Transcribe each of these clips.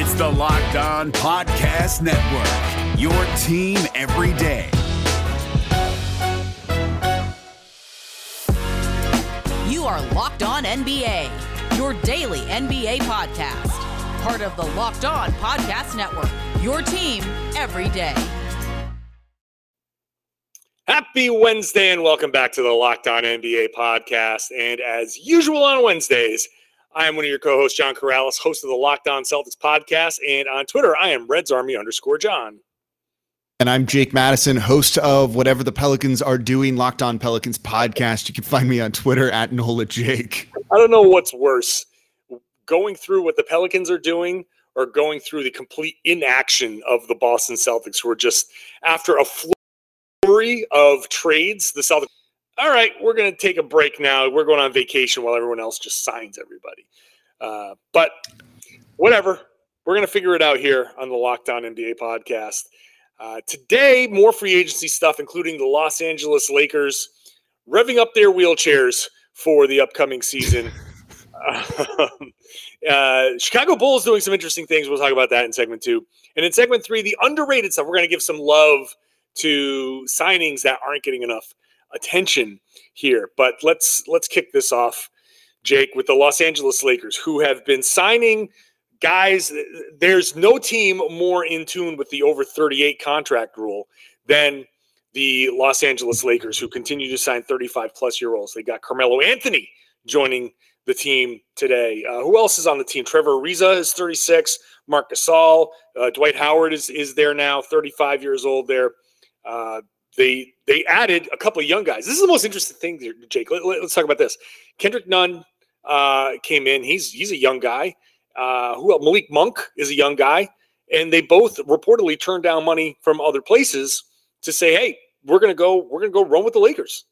It's the Locked On Podcast Network, your team every day. You are Locked On NBA, your daily NBA podcast. Part of the Locked On Podcast Network, your team every day. Happy Wednesday and welcome back to the Locked On NBA podcast. And as usual on Wednesdays, I am one of your co-hosts, John Karalis, host of the Locked On Celtics podcast, and on Twitter, I am Reds Army underscore John. And I'm Jake Madison, host of whatever the Pelicans are doing, Locked On Pelicans podcast. You can find me on Twitter at Nola Jake. I don't know what's worse, going through what the Pelicans are doing or going through the complete inaction of the Boston Celtics, who are just after a flurry of trades, the Celtics all right, we're going to take a break now. We're going on vacation while everyone else just signs everybody. Uh, but whatever, we're going to figure it out here on the Locked On NBA podcast. Uh, today, more free agency stuff, including the Los Angeles Lakers revving up their wheelchairs for the upcoming season. uh, Chicago Bulls doing some interesting things. We'll talk about that in segment two. And in segment three, the underrated stuff. We're going to give some love to signings that aren't getting enough attention here. But let's let's kick this off, Jake, with the Los Angeles Lakers, who have been signing guys. There's no team more in tune with the over 38 contract rule than the Los Angeles Lakers, who continue to sign 35 plus year olds. They got Carmelo Anthony joining the team today. Uh, who else is on the team? Trevor Ariza is 36. Marc Gasol, uh, Dwight Howard is is there now, 35 years old. There, uh, they they added a couple of young guys. This is the most interesting thing, Jake. Let, us talk about this. Kendrick Nunn uh, came in. He's he's a young guy. Uh, who else? Malik Monk is a young guy, and they both reportedly turned down money from other places to say, "Hey, we're gonna go. We're gonna go run with the Lakers."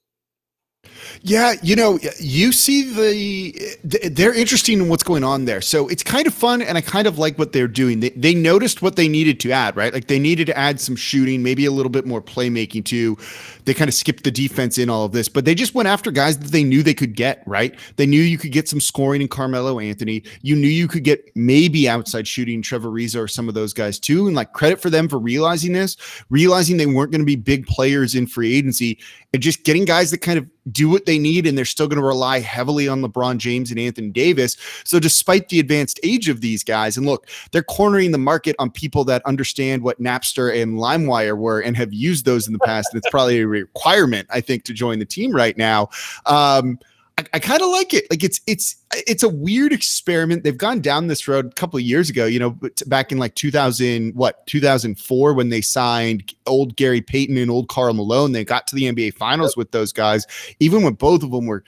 Yeah, you know, you see the they're interesting in what's going on there. So it's kind of fun, and I kind of like what they're doing. They, they noticed what they needed to add, right? Like they needed to add some shooting, maybe a little bit more playmaking too. They kind of skipped the defense in all of this, but they just went after guys that they knew they could get, right? They knew you could get some scoring in Carmelo Anthony. You knew you could get maybe outside shooting Trevor Ariza or some of those guys too. And like credit for them for realizing this, realizing they weren't going to be big players in free agency and just getting guys that kind of do what they need, and they're still going to rely heavily on LeBron James and Anthony Davis. So, despite the advanced age of these guys, and look, they're cornering the market on people that understand what Napster and LimeWire were and have used those in the past. and it's probably a requirement, I think, to join the team right now. Um, I, I kind of like it. Like it's it's it's a weird experiment. They've gone down this road a couple of years ago. You know, back in like 2000, what 2004 when they signed old Gary Payton and old Karl Malone. They got to the NBA Finals with those guys, even when both of them were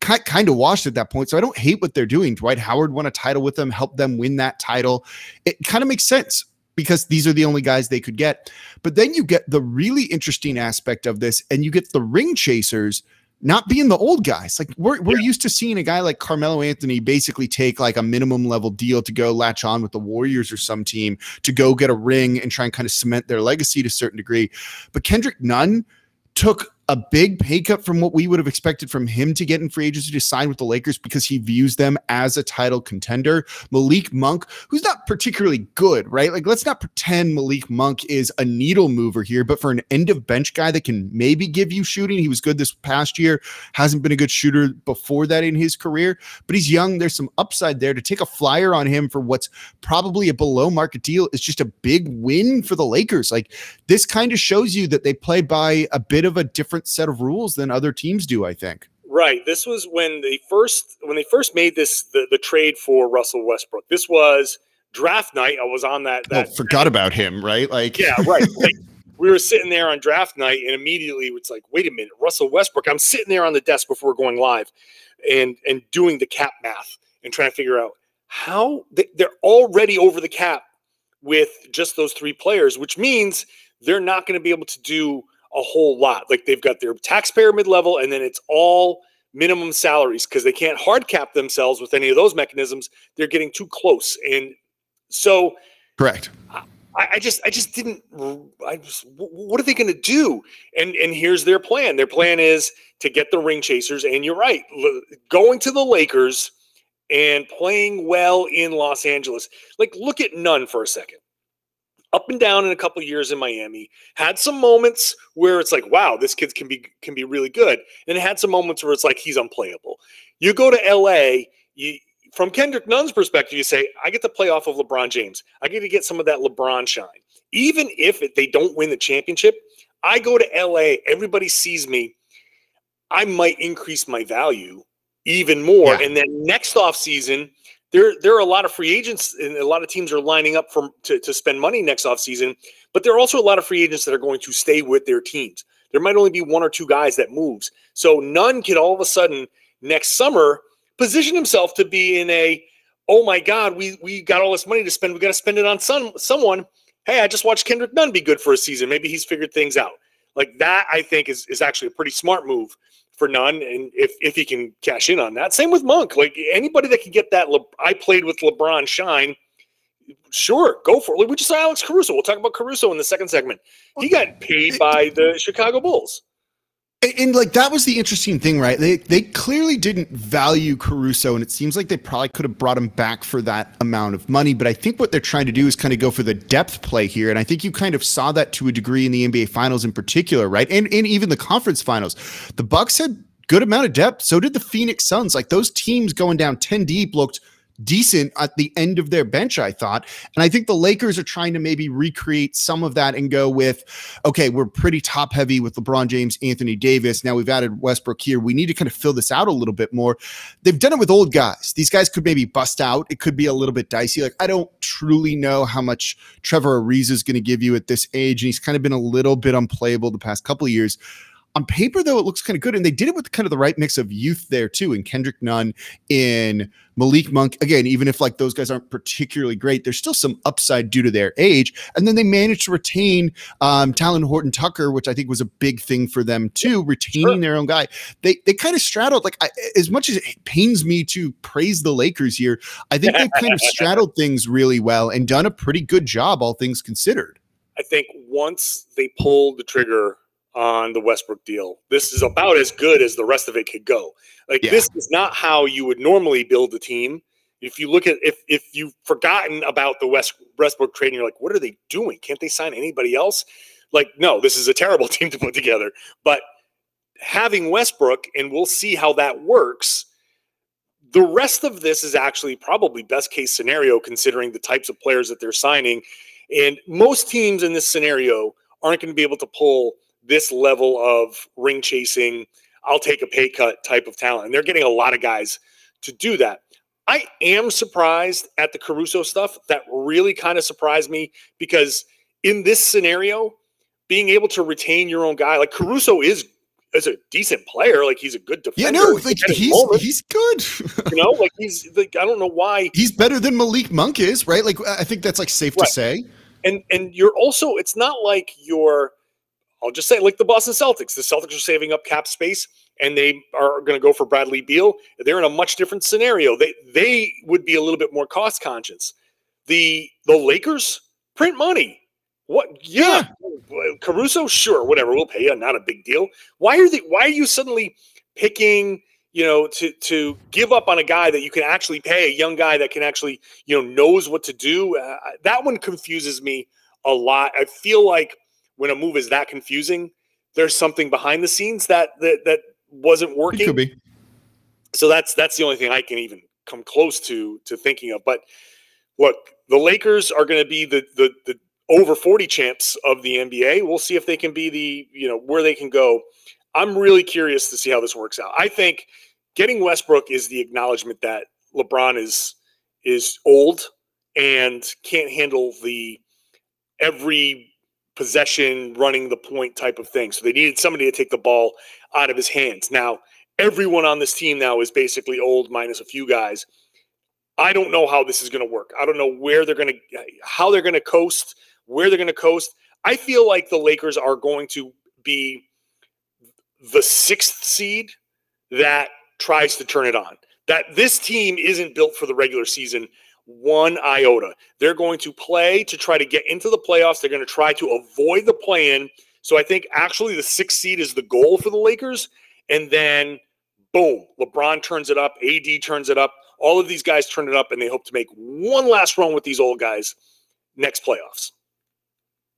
kind of washed at that point. So I don't hate what they're doing. Dwight Howard won a title with them, helped them win that title. It kind of makes sense because these are the only guys they could get. But then you get the really interesting aspect of this, and you get the ring chasers not being the old guys. Like we're we're yeah. used to seeing a guy like Carmelo Anthony basically take like a minimum level deal to go latch on with the Warriors or some team to go get a ring and try and kind of cement their legacy to a certain degree. But Kendrick Nunn took a big pay cut from what we would have expected from him to get in free agency to sign with the Lakers because he views them as a title contender. Malik Monk, who's not particularly good, right? Like, let's not pretend Malik Monk is a needle mover here, but for an end of bench guy that can maybe give you shooting, he was good this past year, hasn't been a good shooter before that in his career, but he's young. There's some upside there to take a flyer on him for what's probably a below market deal is just a big win for the Lakers. Like, this kind of shows you that they play by a bit of a different different set of rules than other teams do, I think. Right. This was when they first when they first made this the, the trade for Russell Westbrook. This was draft night. I was on that. Oh, that oh, forgot about him. Right. Like yeah. Right. like, we were sitting there on draft night, and immediately it's like, wait a minute, Russell Westbrook. I'm sitting there on the desk before going live, and and doing the cap math and trying to figure out how they, they're already over the cap with just those three players, which means they're not going to be able to do a whole lot. Like they've got their taxpayer mid level, and then it's all minimum salaries because they can't hard cap themselves with any of those mechanisms. They're getting too close, and so correct. I, I just, I just didn't. I just, what are they going to do? And and here's their plan. Their plan is to get the ring chasers. And you're right, going to the Lakers and playing well in Los Angeles. Like, look at Nunn for a second. Up and down in a couple years in Miami, had some moments where it's like, wow, this kid can be can be really good, and had some moments where it's like he's unplayable. You go to LA, you from Kendrick Nunn's perspective, you say, I get to play off of LeBron James. I get to get some of that LeBron shine. Even if they don't win the championship, I go to LA, everybody sees me. I might increase my value even more. Yeah. And then next off season, there there are a lot of free agents and a lot of teams are lining up for to, to spend money next offseason, but there are also a lot of free agents that are going to stay with their teams. There might only be one or two guys that moves. So Nunn could all of a sudden next summer position himself to be in a oh my god, we we got all this money to spend, we got to spend it on some someone. Hey, I just watched Kendrick Nunn be good for a season. Maybe he's figured things out. Like that, I think is is actually a pretty smart move for Nunn, and if if he can cash in on that, same with Monk. Like anybody that can get that, Le- I played with LeBron shine. Sure, go for it. we just saw Alex Caruso. We'll talk about Caruso in the second segment. He got paid by the Chicago Bulls. And, like that was the interesting thing, right? They they clearly didn't value Caruso, and it seems like they probably could have brought him back for that amount of money. But I think what they're trying to do is kind of go for the depth play here, and I think you kind of saw that to a degree in the NBA Finals in particular, right? And and even the conference finals, the Bucks had good amount of depth. So did the Phoenix Suns. Like those teams going down ten deep looked decent at the end of their bench, I thought. And I think the Lakers are trying to maybe recreate some of that and go with, okay, we're pretty top heavy with LeBron James, Anthony Davis. Now we've added Westbrook here. We need to kind of fill this out a little bit more. They've done it with old guys. These guys could maybe bust out. It could be a little bit dicey. Like, I don't truly know how much Trevor Ariza is going to give you at this age. And he's kind of been a little bit unplayable the past couple of years. On paper, though, it looks kind of good. And they did it with kind of the right mix of youth there, too, in Kendrick Nunn, in Malik Monk. Again, even if like those guys aren't particularly great, there's still some upside due to their age. And then they managed to retain um, Talen Horton Tucker, which I think was a big thing for them, too, retaining sure. their own guy. They, they kind of straddled, like, I, as much as it pains me to praise the Lakers here, I think they've kind of straddled things really well and done a pretty good job, all things considered. I think once they pulled the trigger on the Westbrook deal. This is about as good as the rest of it could go. Like yeah. this is not how you would normally build a team. If you look at if if you've forgotten about the West Westbrook trade and you're like, what are they doing? Can't they sign anybody else? Like, no, this is a terrible team to put together. But having Westbrook, and we'll see how that works. The rest of this is actually probably best case scenario considering the types of players that they're signing. And most teams in this scenario aren't going to be able to pull this level of ring chasing, I'll take a pay cut type of talent. And they're getting a lot of guys to do that. I am surprised at the Caruso stuff. That really kind of surprised me because in this scenario, being able to retain your own guy, like Caruso is is a decent player. Like he's a good defender. Yeah, no, like he's he's good. you know, like he's like I don't know why he's better than Malik Monk is, right? Like I think that's like safe right. to say. And and you're also it's not like you're I'll just say, like the Boston Celtics, the Celtics are saving up cap space and they are going to go for Bradley Beal. They're in a much different scenario. They they would be a little bit more cost conscious. The the Lakers print money. What? Yeah, yeah. Caruso, sure, whatever, we'll pay you. Not a big deal. Why are they? Why are you suddenly picking? You know, to to give up on a guy that you can actually pay, a young guy that can actually you know knows what to do. Uh, that one confuses me a lot. I feel like when a move is that confusing, there's something behind the scenes that that that wasn't working. It could be. So that's that's the only thing I can even come close to to thinking of. But look, the Lakers are going to be the the the over 40 champs of the NBA. We'll see if they can be the, you know, where they can go. I'm really curious to see how this works out. I think getting Westbrook is the acknowledgement that LeBron is is old and can't handle the every possession, running the point type of thing. So they needed somebody to take the ball out of his hands. Now, everyone on this team now is basically old, minus a few guys. I don't know how this is going to work. I don't know where they're going to, how they're going to coast, where they're going to coast. I feel like the Lakers are going to be the sixth seed that tries to turn it on. That this team isn't built for the regular season one iota. They're going to play to try to get into the playoffs. They're going to try to avoid the play in. So I think actually the sixth seed is the goal for the Lakers. And then boom, LeBron turns it up, AD turns it up. All of these guys turn it up, and they hope to make one last run with these old guys next playoffs.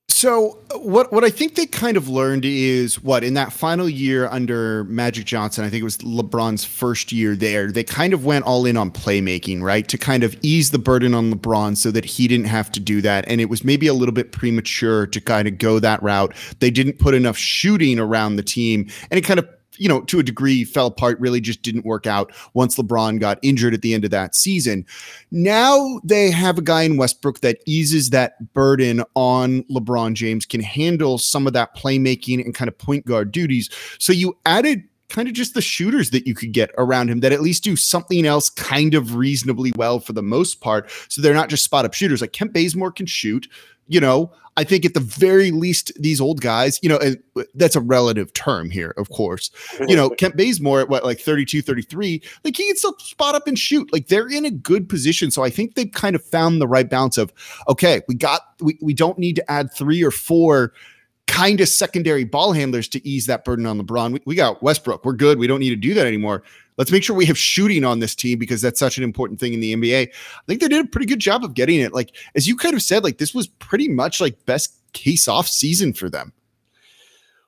So what what I think they kind of learned is what in that final year under Magic Johnson, I think it was LeBron's first year there, they kind of went all in on playmaking, right? To kind of ease the burden on LeBron so that he didn't have to do that. And it was maybe a little bit premature to kind of go that route. They didn't put enough shooting around the team and it kind of you know, to a degree fell apart, really just didn't work out once LeBron got injured at the end of that season. Now they have a guy in Westbrook that eases that burden on LeBron James, can handle some of that playmaking and kind of point guard duties. So you added kind of just the shooters that you could get around him that at least do something else kind of reasonably well for the most part. So they're not just spot up shooters. Like Kent Bazemore can shoot you know, I think at the very least, these old guys, you know, and that's a relative term here, of course. You know, Kent Bazemore at what, like 32, 33, like he can still spot up and shoot. Like they're in a good position. So I think they've kind of found the right balance of, okay, we got, we, we don't need to add three or four kind of secondary ball handlers to ease that burden on LeBron. We, we got Westbrook. We're good. We don't need to do that anymore. Let's make sure we have shooting on this team because that's such an important thing in the NBA. I think they did a pretty good job of getting it. Like as you kind of said, like this was pretty much like best case off season for them.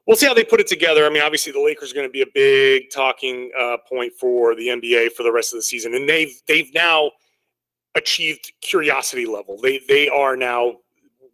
We'll see how they put it together. I mean, obviously, the Lakers are going to be a big talking uh, point for the NBA for the rest of the season, and they've they've now achieved curiosity level. They they are now.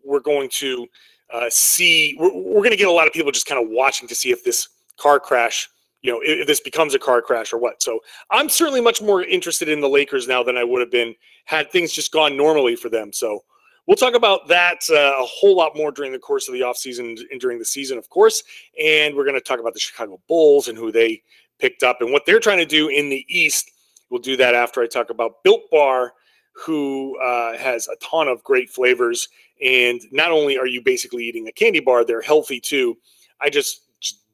We're going to uh, see. We're, we're going to get a lot of people just kind of watching to see if this car crash you know, if this becomes a car crash or what. So I'm certainly much more interested in the Lakers now than I would have been had things just gone normally for them. So we'll talk about that uh, a whole lot more during the course of the offseason and during the season, of course. And we're going to talk about the Chicago Bulls and who they picked up and what they're trying to do in the East. We'll do that after I talk about Built Bar, who uh, has a ton of great flavors. And not only are you basically eating a candy bar, they're healthy too. I just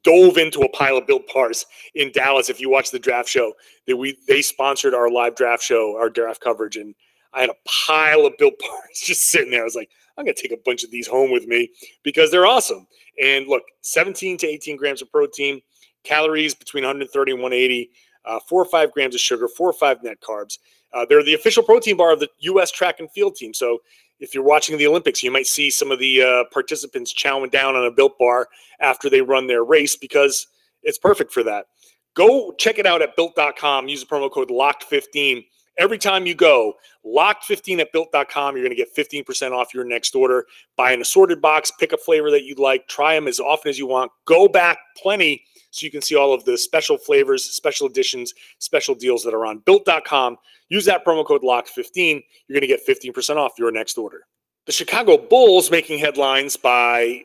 dove into a pile of built bars in Dallas. If you watch the draft show, that we they sponsored our live draft show, our draft coverage, and I had a pile of built bars just sitting there. I was like, I'm gonna take a bunch of these home with me because they're awesome. And look, 17 to 18 grams of protein, calories between 130 and 180, uh, four or five grams of sugar, four or five net carbs. Uh, they're the official protein bar of the U.S. track and field team. So if you're watching the Olympics, you might see some of the uh, participants chowing down on a built bar after they run their race because it's perfect for that. Go check it out at built.com. Use the promo code LOCKED15. Every time you go, locked15 at built.com, you're going to get 15% off your next order. Buy an assorted box, pick a flavor that you'd like, try them as often as you want. Go back plenty so you can see all of the special flavors, special editions, special deals that are on built.com. Use that promo code LOCK15. You're going to get 15% off your next order. The Chicago Bulls making headlines by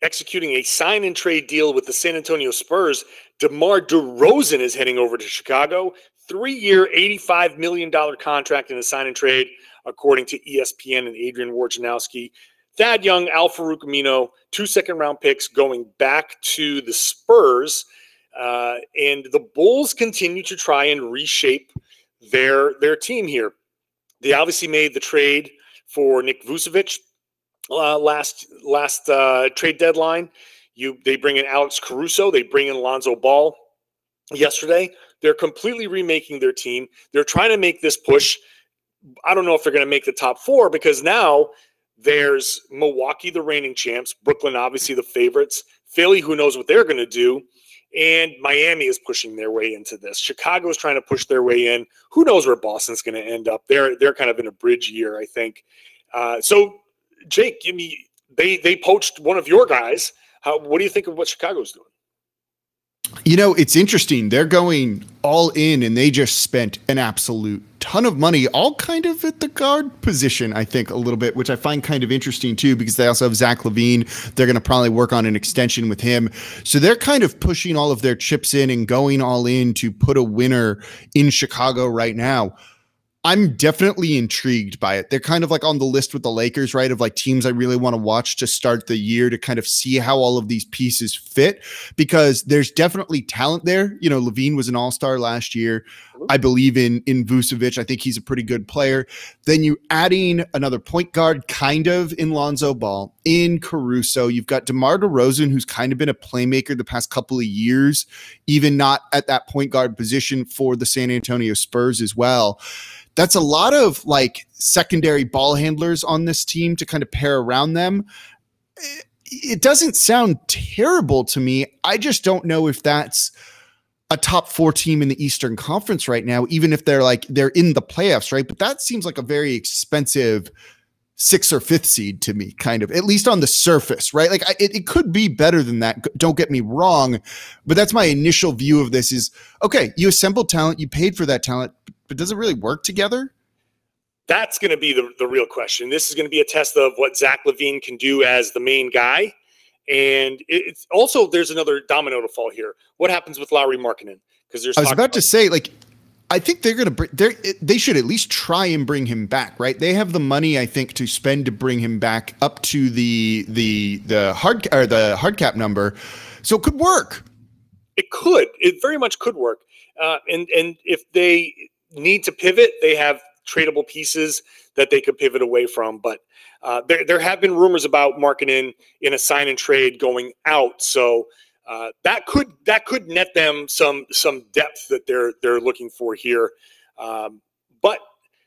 executing a sign and trade deal with the San Antonio Spurs. DeMar DeRozan is heading over to Chicago. Three year, $85 million contract in a sign and trade, according to ESPN and Adrian Wojnarowski. Thad Young, Al-Farouq Aminu, two second round picks going back to the Spurs. Uh, and the Bulls continue to try and reshape their their team here. They obviously made the trade for Nick Vucevic uh, last last uh, trade deadline. You they bring in Alex Caruso, they bring in Lonzo Ball yesterday. They're completely remaking their team. They're trying to make this push. I don't know if they're going to make the top four because now there's Milwaukee, the reigning champs, Brooklyn, obviously the favorites, Philly, who knows what they're going to do, and Miami is pushing their way into this. Chicago is trying to push their way in. Who knows where Boston's going to end up? They're they're kind of in a bridge year, I think. Uh, so, Jake, give me they they poached one of your guys. How, what do you think of what Chicago's doing? You know, it's interesting. They're going all in and they just spent an absolute ton of money, all kind of at the guard position, I think, a little bit, which I find kind of interesting too, because they also have Zach LaVine. They're going to probably work on an extension with him. So they're kind of pushing all of their chips in and going all in to put a winner in Chicago right now. I'm definitely intrigued by it. They're kind of like on the list with the Lakers, right? Of like teams I really want to watch to start the year to kind of see how all of these pieces fit because there's definitely talent there. You know, LaVine was an all-star last year. I believe in in Vucevic. I think he's a pretty good player. Then you adding another point guard, kind of in Lonzo Ball, in Caruso. You've got DeMar DeRozan, who's kind of been a playmaker the past couple of years, even not at that point guard position for the San Antonio Spurs as well that's a lot of like secondary ball handlers on this team to kind of pair around them. It doesn't sound terrible to me. I just don't know if that's a top four team in the Eastern Conference right now, even if they're like they're in the playoffs, right? But that seems like a very expensive sixth or fifth seed to me, kind of, at least on the surface, right? Like I, it, it could be better than that. Don't get me wrong, but that's my initial view of this is okay, you assembled talent, you paid for that talent, but does it really work together? That's going to be the, the real question. This is going to be a test of what Zach LaVine can do as the main guy. And it's also, there's another domino to fall here. What happens with Lauri Markkanen? Because there's I was about to say, like, I think they're going to they they should at least try and bring him back, right? They have the money I think to spend to bring him back up to the the the hard or the hard cap number. So it could work. It could. It very much could work. Uh, and and if they need to pivot, they have tradable pieces that they could pivot away from. But uh, there, there have been rumors about Markkanen in a sign and trade going out. So uh, that could that could net them some some depth that they're they're looking for here. Um, but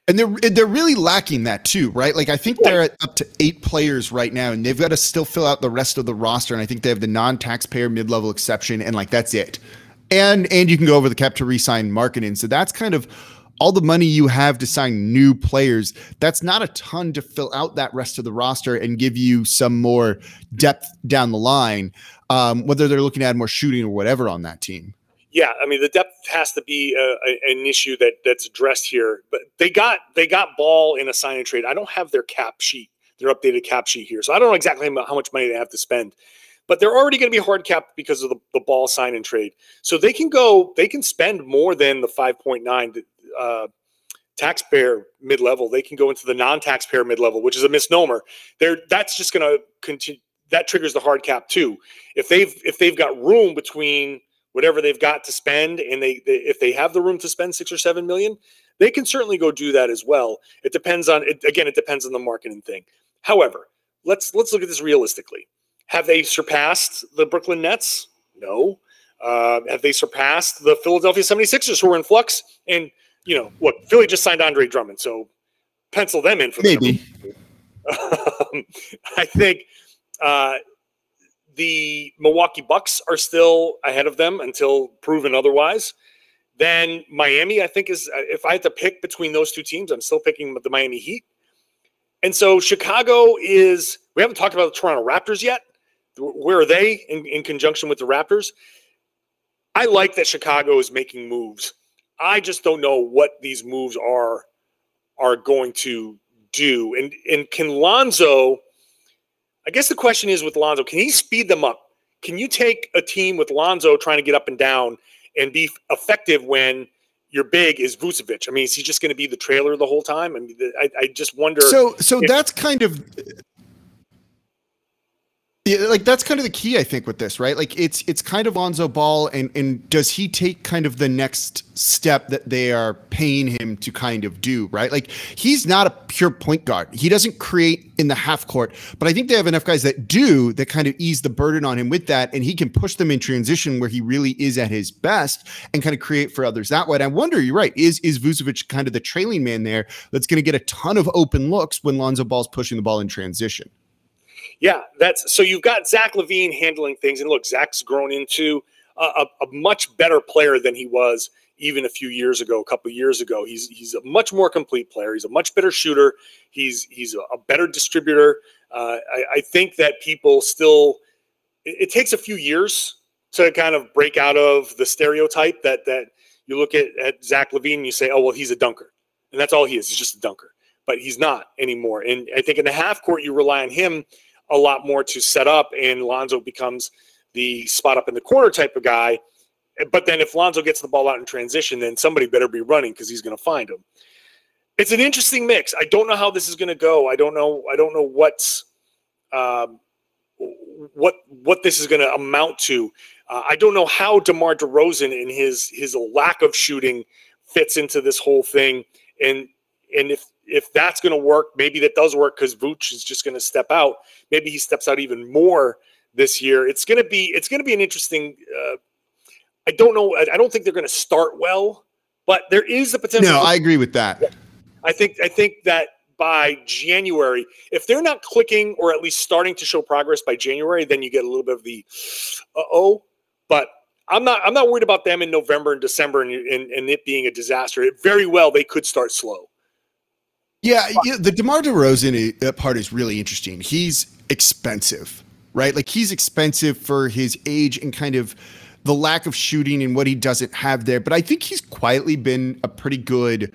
and they're they're really lacking that too, right? Like I think they're at up to eight players right now, and they've got to still fill out the rest of the roster. And I think they have the non-taxpayer mid-level exception, and like that's it. And and you can go over the cap to re-sign Markkanen. So that's kind of all the money you have to sign new players, that's not a ton to fill out that rest of the roster and give you some more depth down the line, um, whether they're looking at more shooting or whatever on that team. Yeah, I mean the depth has to be uh, an issue that that's addressed here. But they got they got ball in a sign and trade. I don't have their cap sheet, their updated cap sheet here, so I don't know exactly how much money they have to spend but they're already going to be hard capped because of the, the ball sign and trade. So they can go, they can spend more than the 5.9 uh, taxpayer mid level, they can go into the non taxpayer mid level, which is a misnomer. There, that's just going to continue. That triggers the hard cap too. If they've if they've got room between whatever they've got to spend, and they, they if they have the room to spend six or seven million, they can certainly go do that as well. It depends on it again. It depends on the marketing thing. However, let's let's look at this realistically. Have they surpassed the Brooklyn Nets? No. Uh, have they surpassed the Philadelphia 76ers who are in flux? And you know, what Philly just signed Andre Drummond, so pencil them in for maybe. Um, I think uh, the Milwaukee Bucks are still ahead of them until proven otherwise. Then Miami, I think, is if I had to pick between those two teams, I'm still picking the Miami Heat. And so Chicago is, we haven't talked about the Toronto Raptors yet. Where are they in, in conjunction with the Raptors? I like that Chicago is making moves I just don't know what these moves are are going to do. And and can Lonzo? I guess the question is with Lonzo, can he speed them up? Can you take a team with Lonzo trying to get up and down and be effective when your big is Vucevic? I mean, is he just going to be the trailer the whole time? I mean, I, I just wonder. So, so if, that's kind of yeah, like that's kind of the key, I think, with this, right? Like it's it's kind of Lonzo Ball, and and does he take kind of the next step that they are paying him to kind of do, right? Like he's not a pure point guard. He doesn't create in the half court, but I think they have enough guys that do that kind of ease the burden on him with that, and he can push them in transition where he really is at his best and kind of create for others that way. And I wonder, you're right, is is Vucevic kind of the trailing man there that's going to get a ton of open looks when Lonzo Ball's pushing the ball in transition? Yeah, that's so you've got Zach LaVine handling things, and look, Zach's grown into a, a, much better player than he was even a few years ago, a couple years ago. He's he's a much more complete player. He's a much better shooter. He's he's a, better distributor. Uh, I, I, think that people still it, it, takes a few years to kind of break out of the stereotype that that you look at, at Zach LaVine and you say, oh well, he's a dunker, and that's all he is. He's just a dunker, but he's not anymore. And I think in the half court you rely on him a lot more to set up, and Lonzo becomes the spot up in the corner type of guy. But then if Lonzo gets the ball out in transition, then somebody better be running because he's going to find him. it's an interesting mix. I don't know how this is going to go. I don't know. I don't know what's um, what what this is going to amount to. Uh, I don't know how DeMar DeRozan and his his lack of shooting fits into this whole thing, and and if if that's going to work, maybe that does work because Vooch is just going to step out. Maybe he steps out even more this year. It's going to be it's going to be an interesting. Uh, I don't know. I, I don't think they're going to start well, but there is a potential. No, I agree with that. I think I think that by January, if they're not clicking or at least starting to show progress by January, then you get a little bit of the uh oh. But I'm not I'm not worried about them in November and December and, and, and it being a disaster. It very well they could start slow. Yeah, yeah the DeMar DeRozan uh, part is really interesting. He's expensive, right? Like he's expensive for his age and kind of the lack of shooting and what he doesn't have there. But I think he's quietly been a pretty good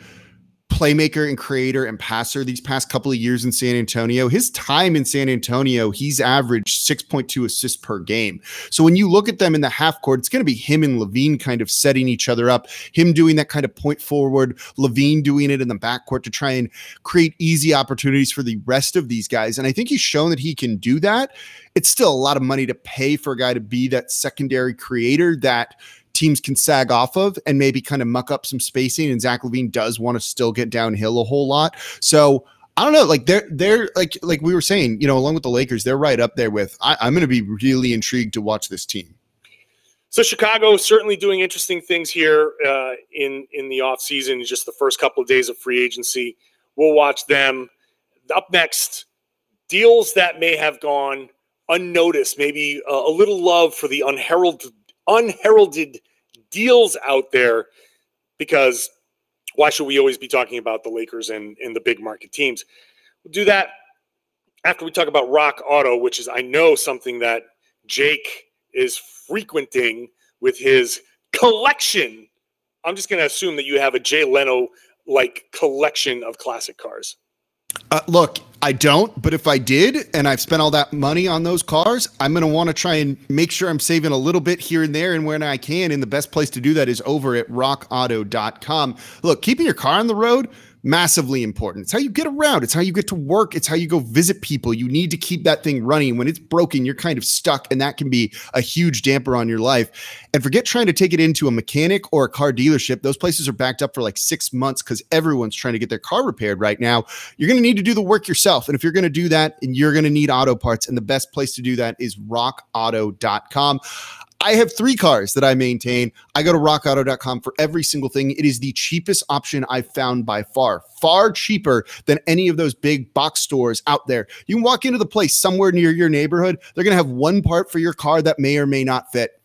playmaker and creator and passer these past couple of years in San Antonio. His time in San Antonio, he's averaged 6.2 assists per game. So when you look at them in the half court, it's going to be him and LaVine kind of setting each other up, him doing that kind of point forward, LaVine doing it in the backcourt to try and create easy opportunities for the rest of these guys. And I think he's shown that he can do that. It's still a lot of money to pay for a guy to be that secondary creator that teams can sag off of and maybe kind of muck up some spacing. And Zach LaVine does want to still get downhill a whole lot. So I don't know, like they're they're like like we were saying, you know, along with the Lakers, they're right up there with. I, I'm going to be really intrigued to watch this team. So Chicago certainly doing interesting things here uh, in in the off season. Just the first couple of days of free agency, we'll watch them. Up next, deals that may have gone unnoticed. Maybe a, a little love for the unheralded unheralded deals out there because why should we always be talking about the Lakers and, and the big market teams? We'll do that after we talk about Rock Auto, which is, I know, something that Jake is frequenting with his collection. I'm just going to assume that you have a Jay Leno like collection of classic cars. Uh, look, I don't, but if I did and I've spent all that money on those cars, I'm going to want to try and make sure I'm saving a little bit here and there and when I can. And the best place to do that is over at rockauto.com. Look, keeping your car on the road massively important. It's how you get around. It's how you get to work. It's how you go visit people. You need to keep that thing running. When it's broken, you're kind of stuck, and that can be a huge damper on your life. And forget trying to take it into a mechanic or a car dealership. Those places are backed up for like six months because everyone's trying to get their car repaired right now. You're going to need to do the work yourself. And if you're going to do that, and you're going to need auto parts. And the best place to do that is rockauto.com. I have three cars that I maintain. I go to rockauto.com for every single thing. It is the cheapest option I've found by far, far cheaper than any of those big box stores out there. You can walk into the place somewhere near your neighborhood. They're going to have one part for your car that may or may not fit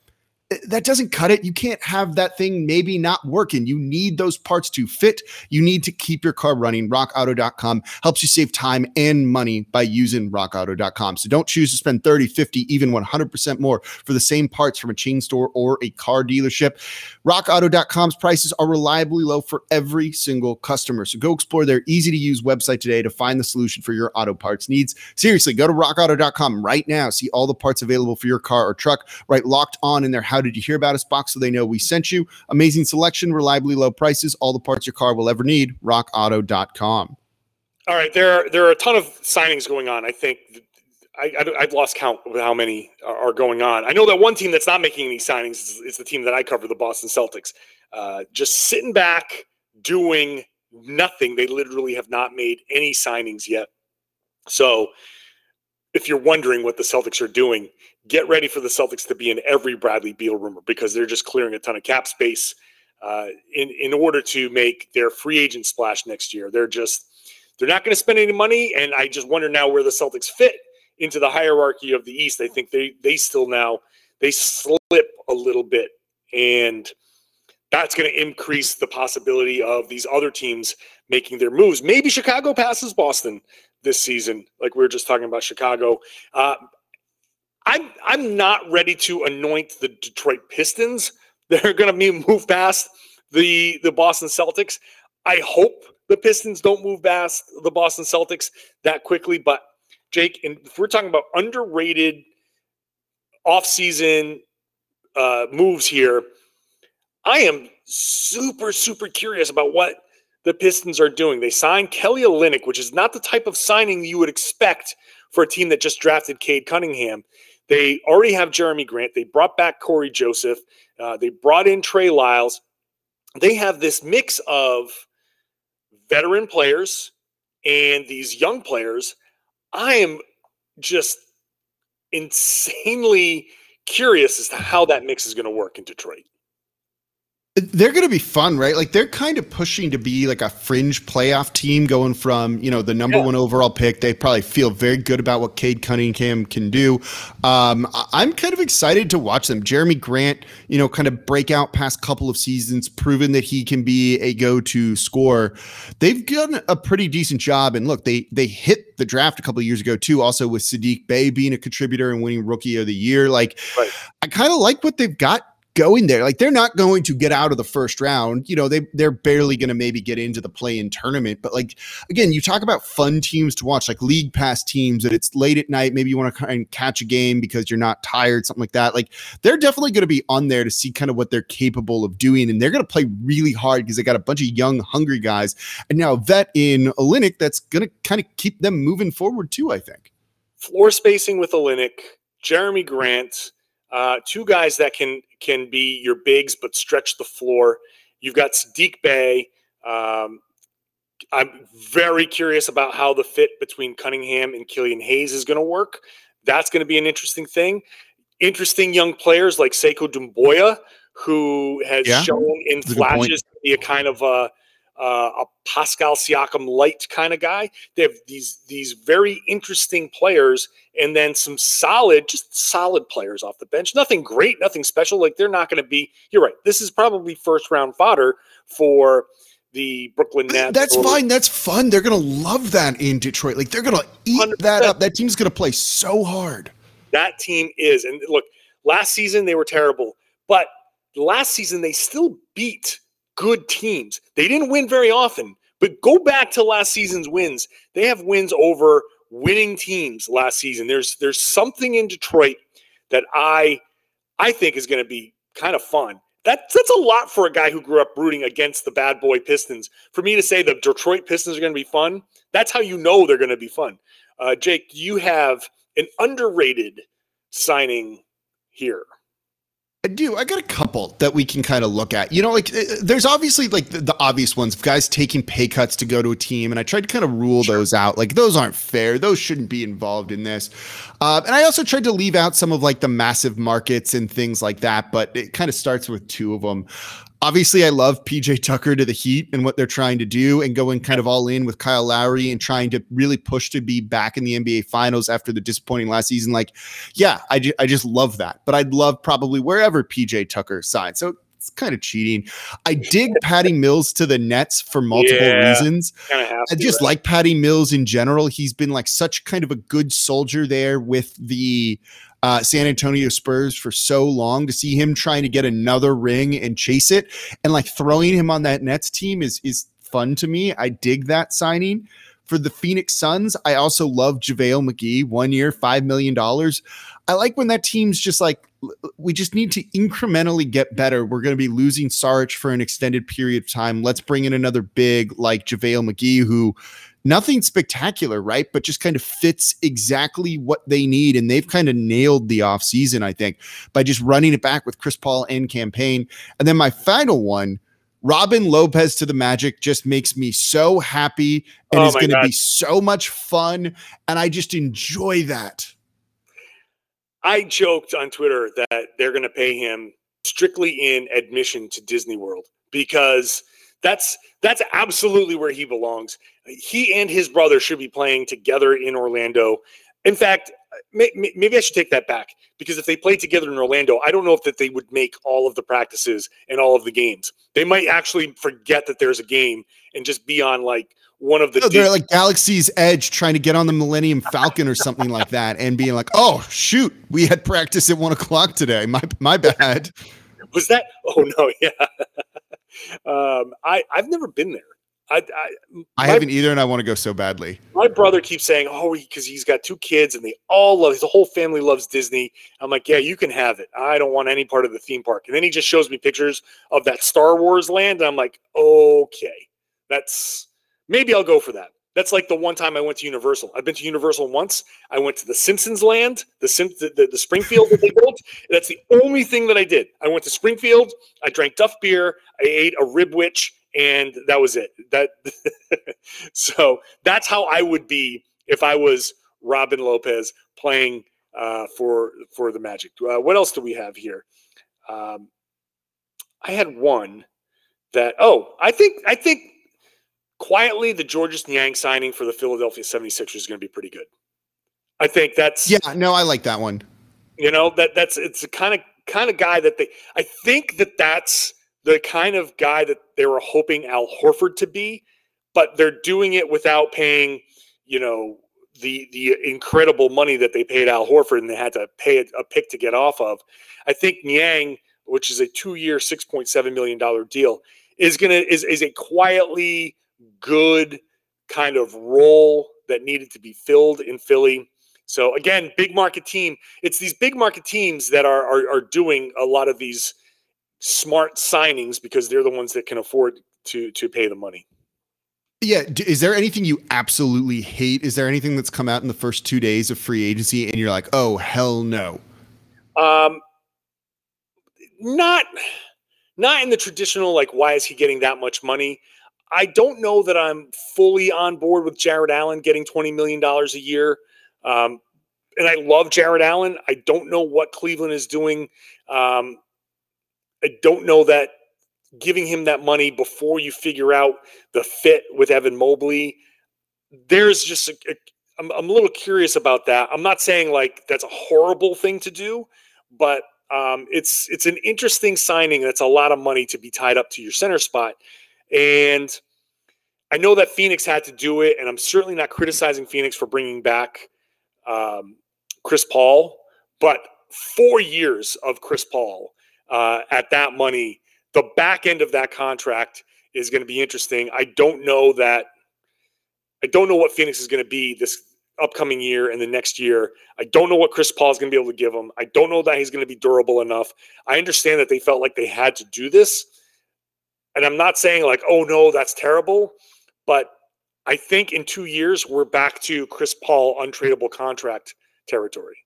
that doesn't cut it. You can't have that thing maybe not working. You need those parts to fit. You need to keep your car running. RockAuto.com helps you save time and money by using RockAuto.com. So don't choose to spend 30, 50, even 100% more for the same parts from a chain store or a car dealership. RockAuto.com's prices are reliably low for every single customer. So go explore their easy to use website today to find the solution for your auto parts needs. Seriously, go to RockAuto.com right now. See all the parts available for your car or truck. Right locked on in their how did you hear about us box so they know we sent you? Amazing selection, reliably low prices, all the parts your car will ever need. RockAuto.com. All right, there there are a ton of signings going on. I think I have lost count of how many are, going on. I know that one team that's not making any signings is, is the team that I cover, the Boston Celtics. Uh, just sitting back, doing nothing. They literally have not made any signings yet. So, if you're wondering what the Celtics are doing, get ready for the Celtics to be in every Bradley Beal rumor because they're just clearing a ton of cap space uh, in in order to make their free agent splash next year. They're just they're not going to spend any money, and I just wonder now where the Celtics fit into the hierarchy of the East. I think they they still now they slip a little bit, and that's going to increase the possibility of these other teams making their moves. Maybe Chicago passes Boston this season, like we were just talking about Chicago. Uh, I'm I'm not ready to anoint the Detroit Pistons. They're going to move past the the Boston Celtics. I hope the Pistons don't move past the Boston Celtics that quickly. But Jake, and if we're talking about underrated offseason uh, moves here, I am super super curious about what the Pistons are doing. They signed Kelly Olynyk, which is not the type of signing you would expect for a team that just drafted Cade Cunningham. They already have Jerami Grant. They brought back Cory Joseph. Uh, they brought in Trey Lyles. They have this mix of veteran players and these young players. I am just insanely curious as to how that mix is going to work in Detroit. They're going to be fun, right? Like they're kind of pushing to be like a fringe playoff team going from, you know, the number yeah. one overall pick. They probably feel very good about what Cade Cunningham can do. Um, I'm kind of excited to watch them. Jerami Grant, you know, kind of break out past couple of seasons, proven that he can be a go-to scorer. They've done a pretty decent job. And look, they they hit the draft a couple of years ago too, also with Saddiq Bey being a contributor and winning rookie of the year. Like right. I kind of like what they've got going there. Like they're not going to get out of the first round. You know, they they're barely going to maybe get into the play-in tournament. But like again, you talk about fun teams to watch, like league pass teams that it's late at night. Maybe you want to kind of catch a game because you're not tired, something like that. Like they're definitely going to be on there to see kind of what they're capable of doing, and they're going to play really hard because they got a bunch of young, hungry guys, and now a vet in Olynyk that's going to kind of keep them moving forward too. I think floor spacing with Olynyk, Jerami Grant uh, two guys that can can be your bigs but stretch the floor. You've got Saddiq Bey. Um, I'm very curious about how the fit between Cunningham and Killian Hayes is going to work. That's going to be an interesting thing. Interesting young players like Sekou Doumbouya, who has yeah, shown in flashes to be a kind of a uh, a Pascal Siakam light kind of guy. They have these these very interesting players, and then some solid, just solid players off the bench. Nothing great, nothing special. Like they're not going to be. You're right. This is probably first round fodder for the Brooklyn Nets. That's or, fine. That's fun. They're going to love that in Detroit. Like they're going to eat 100%. that up. That team's going to play so hard. That team is. And look, last season they were terrible, but last season they still beat good teams. They didn't win very often, but go back to last season's wins. They have wins over winning teams last season. There's there's something in Detroit that I I think is going to be kind of fun. That, that's a lot for a guy who grew up rooting against the bad boy Pistons. For me to say the Detroit Pistons are going to be fun, that's how you know they're going to be fun. Uh, Jake, you have an underrated signing here. I do. I got a couple that we can kind of look at. You know, like uh, there's obviously like the, the, obvious ones, of guys taking pay cuts to go to a team, and I tried to kind of rule sure. those out. Like those aren't fair; those shouldn't be involved in this. Uh, and I also tried to leave out some of like the massive markets and things like that. But it kind of starts with two of them obviously I love PJ Tucker to the Heat and what they're trying to do and going kind of all in with Kyle Lowry and trying to really push to be back in the NBA finals after the disappointing last season. Like, yeah, I, ju- I just love that. But I'd love probably wherever PJ Tucker signs. So it's kind of cheating. I dig Patty Mills to the Nets for multiple yeah, reasons. I just right? like Patty Mills in general. He's been like such kind of a good soldier there with the uh, San Antonio Spurs for so long to see him trying to get another ring and chase it and like throwing him on that Nets team is is fun to me. I dig that signing. For the Phoenix Suns, I also love JaVale McGee, one year, $5 million. I like when that team's just like, we just need to incrementally get better. We're going to be losing Sarge for an extended period of time. Let's bring in another big like JaVale McGee, who nothing spectacular, right? But just kind of fits exactly what they need. And they've kind of nailed the offseason, I think, by just running it back with Chris Paul and Cam Payne. And then my final one, Robin Lopez to the Magic just makes me so happy and oh is going to be so much fun. And I just enjoy that. I joked on Twitter that they're going to pay him strictly in admission to Disney World because that's that's absolutely where he belongs. He and his brother should be playing together in Orlando. In fact, maybe I should take that back because if they played together in Orlando, I don't know if that they would make all of the practices and all of the games. They might actually forget that there's a game and just be on like one of the. No, they're like Galaxy's Edge trying to get on the Millennium Falcon or something like that, and being like, "Oh shoot, we had practice at one o'clock today. My my bad." Was that? Oh no, yeah. um, I I've never been there. I I, I haven't either, and I want to go so badly. My brother keeps saying, "Oh, because he, has got two kids, and they all love his whole family loves Disney." I'm like, "Yeah, you can have it. I don't want any part of the theme park." And then he just shows me pictures of that Star Wars land, and I'm like, "Okay, That's maybe I'll go for that. That's like the one time I went to Universal. I've been to Universal once. I went to the Simpsons Land, the Sim- the, the, the Springfield that they built. That's the only thing that I did. I went to Springfield. I drank Duff beer. I ate a ribwich, and that was it. That so that's how I would be if I was Robin Lopez playing uh, for for the Magic. Uh, what else do we have here? Um, I had one that. Oh, I think I think quietly, the Georges Niang signing for the Philadelphia 76ers is going to be pretty good. I think that's yeah. No, I like that one. You know that that's it's the kind of kind of guy that they. I think that that's the kind of guy that they were hoping Al Horford to be, but they're doing it without paying, you know, the the incredible money that they paid Al Horford and they had to pay a, a pick to get off of. I think Niang, which is a two year, six point seven million dollar deal, is gonna is is a quietly good kind of role that needed to be filled in Philly. So again, big market team. It's these big market teams that are, are, are doing a lot of these smart signings because they're the ones that can afford to to pay the money. Yeah. Is there anything you absolutely hate? Is there anything that's come out in the first two days of free agency and you're like, oh hell no? Um, not not in the traditional like why is he getting that much money I don't know that I'm fully on board with Jarrett Allen getting $20 million a year. Um, and I love Jarrett Allen. I don't know what Cleveland is doing. Um, I don't know that giving him that money before you figure out the fit with Evan Mobley. There's just a, a, I'm, I'm a little curious about that. I'm not saying like that's a horrible thing to do, but um, it's it's an interesting signing. That's a lot of money to be tied up to your center spot. And I know that Phoenix had to do it, and I'm certainly not criticizing Phoenix for bringing back um, Chris Paul, but four years of Chris Paul uh, at that money, the back end of that contract is going to be interesting. I don't know that. I don't know what Phoenix is going to be this upcoming year and the next year. I don't know what Chris Paul is going to be able to give him. I don't know that he's going to be durable enough. I understand that they felt like they had to do this and I'm not saying like, oh no, that's terrible, but I think in two years we're back to Chris Paul untradeable contract territory.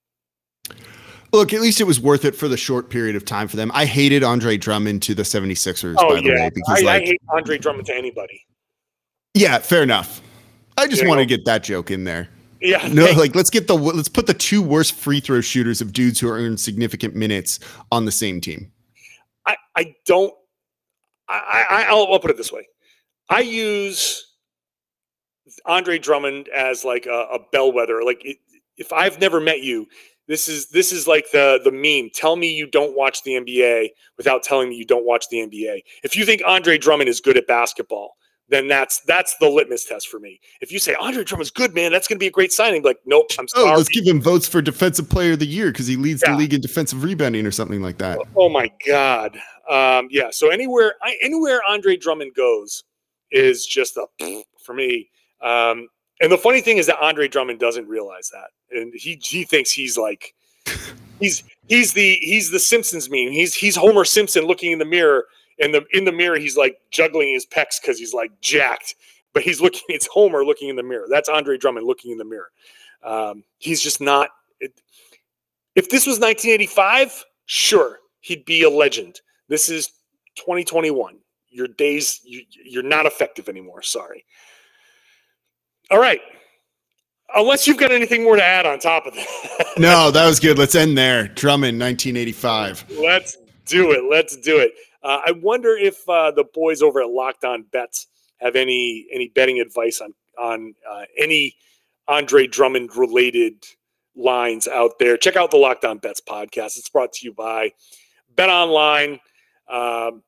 Look, at least it was worth it for the short period of time for them. I hated Andre Drummond to the 76ers, oh, by the yeah. way, because I, like, I hate Andre Drummond to anybody. Yeah, fair enough. I just want to get that joke in there. Yeah. No, like let's get the let's put the two worst free throw shooters of dudes who earn significant minutes on the same team. I, I don't I, I will put it this way: I use Andre Drummond as like a, a bellwether. Like it, if I've never met you, this is this is like the the meme. Tell me you don't watch the NBA without telling me you don't watch the NBA. If you think Andre Drummond is good at basketball, then that's that's the litmus test for me. If you say Andre Drummond's good, man, that's going to be a great signing. Like, nope, I'm sorry. Oh, let's give him votes for Defensive Player of the Year because he leads yeah. the league in defensive rebounding or something like that. Oh my God, um, yeah. So anywhere, anywhere Andre Drummond goes is just a for me. Um, and the funny thing is that Andre Drummond doesn't realize that, and he he thinks he's like he's he's the he's the Simpsons meme. He's he's Homer Simpson looking in the mirror in the in the mirror he's like juggling his pecs because he's like jacked but he's looking it's homer looking in the mirror. That's andre drummond looking in the mirror. Um, he's just not it, if this was 1985 sure he'd be a legend. This is 2021 your days you, you're not effective anymore sorry. All right. Unless you've got anything more to add on top of that. No that was good. Let's end there. Drummond 1985 let's do it. Let's do it uh, I wonder if uh, the boys over at Locked On Bets have any any betting advice on on uh, any Andre Drummond related lines out there. Check out the Locked On Bets podcast. It's brought to you by BetOnline. Um,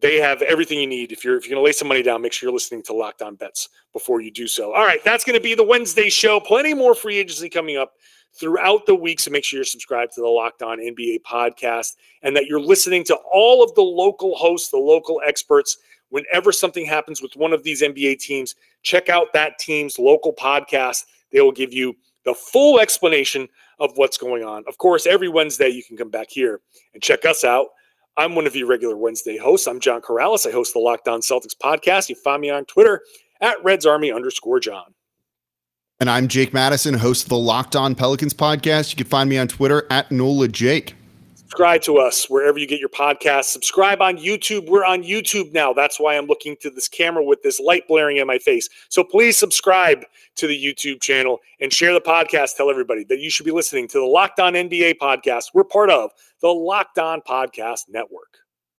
they have everything you need. If you're if you're to lay some money down, make sure you're listening to Locked On Bets before you do so. All right, that's to be the Wednesday show. Plenty more free agency coming up throughout the week. So make sure you're subscribed to the Locked On NBA podcast and that you're listening to all of the local hosts, the local experts. Whenever something happens with one of these NBA teams, check out that team's local podcast. They will give you the full explanation of what's going on. Of course, every Wednesday you can come back here and check us out I'm one of your regular Wednesday hosts. I'm John Karalis. I host the Locked On Celtics podcast. You find me on Twitter at Reds Army underscore John. And I'm Jake Madison, host of the Locked On Pelicans podcast. You can find me on Twitter at NOLA Jake. Subscribe to us wherever you get your podcasts. Subscribe on YouTube. We're on YouTube now. That's why I'm looking to this camera with this light blaring in my face. So please subscribe to the YouTube channel and share the podcast. Tell everybody that you should be listening to the Locked On NBA podcast. We're part of the Locked On Podcast Network.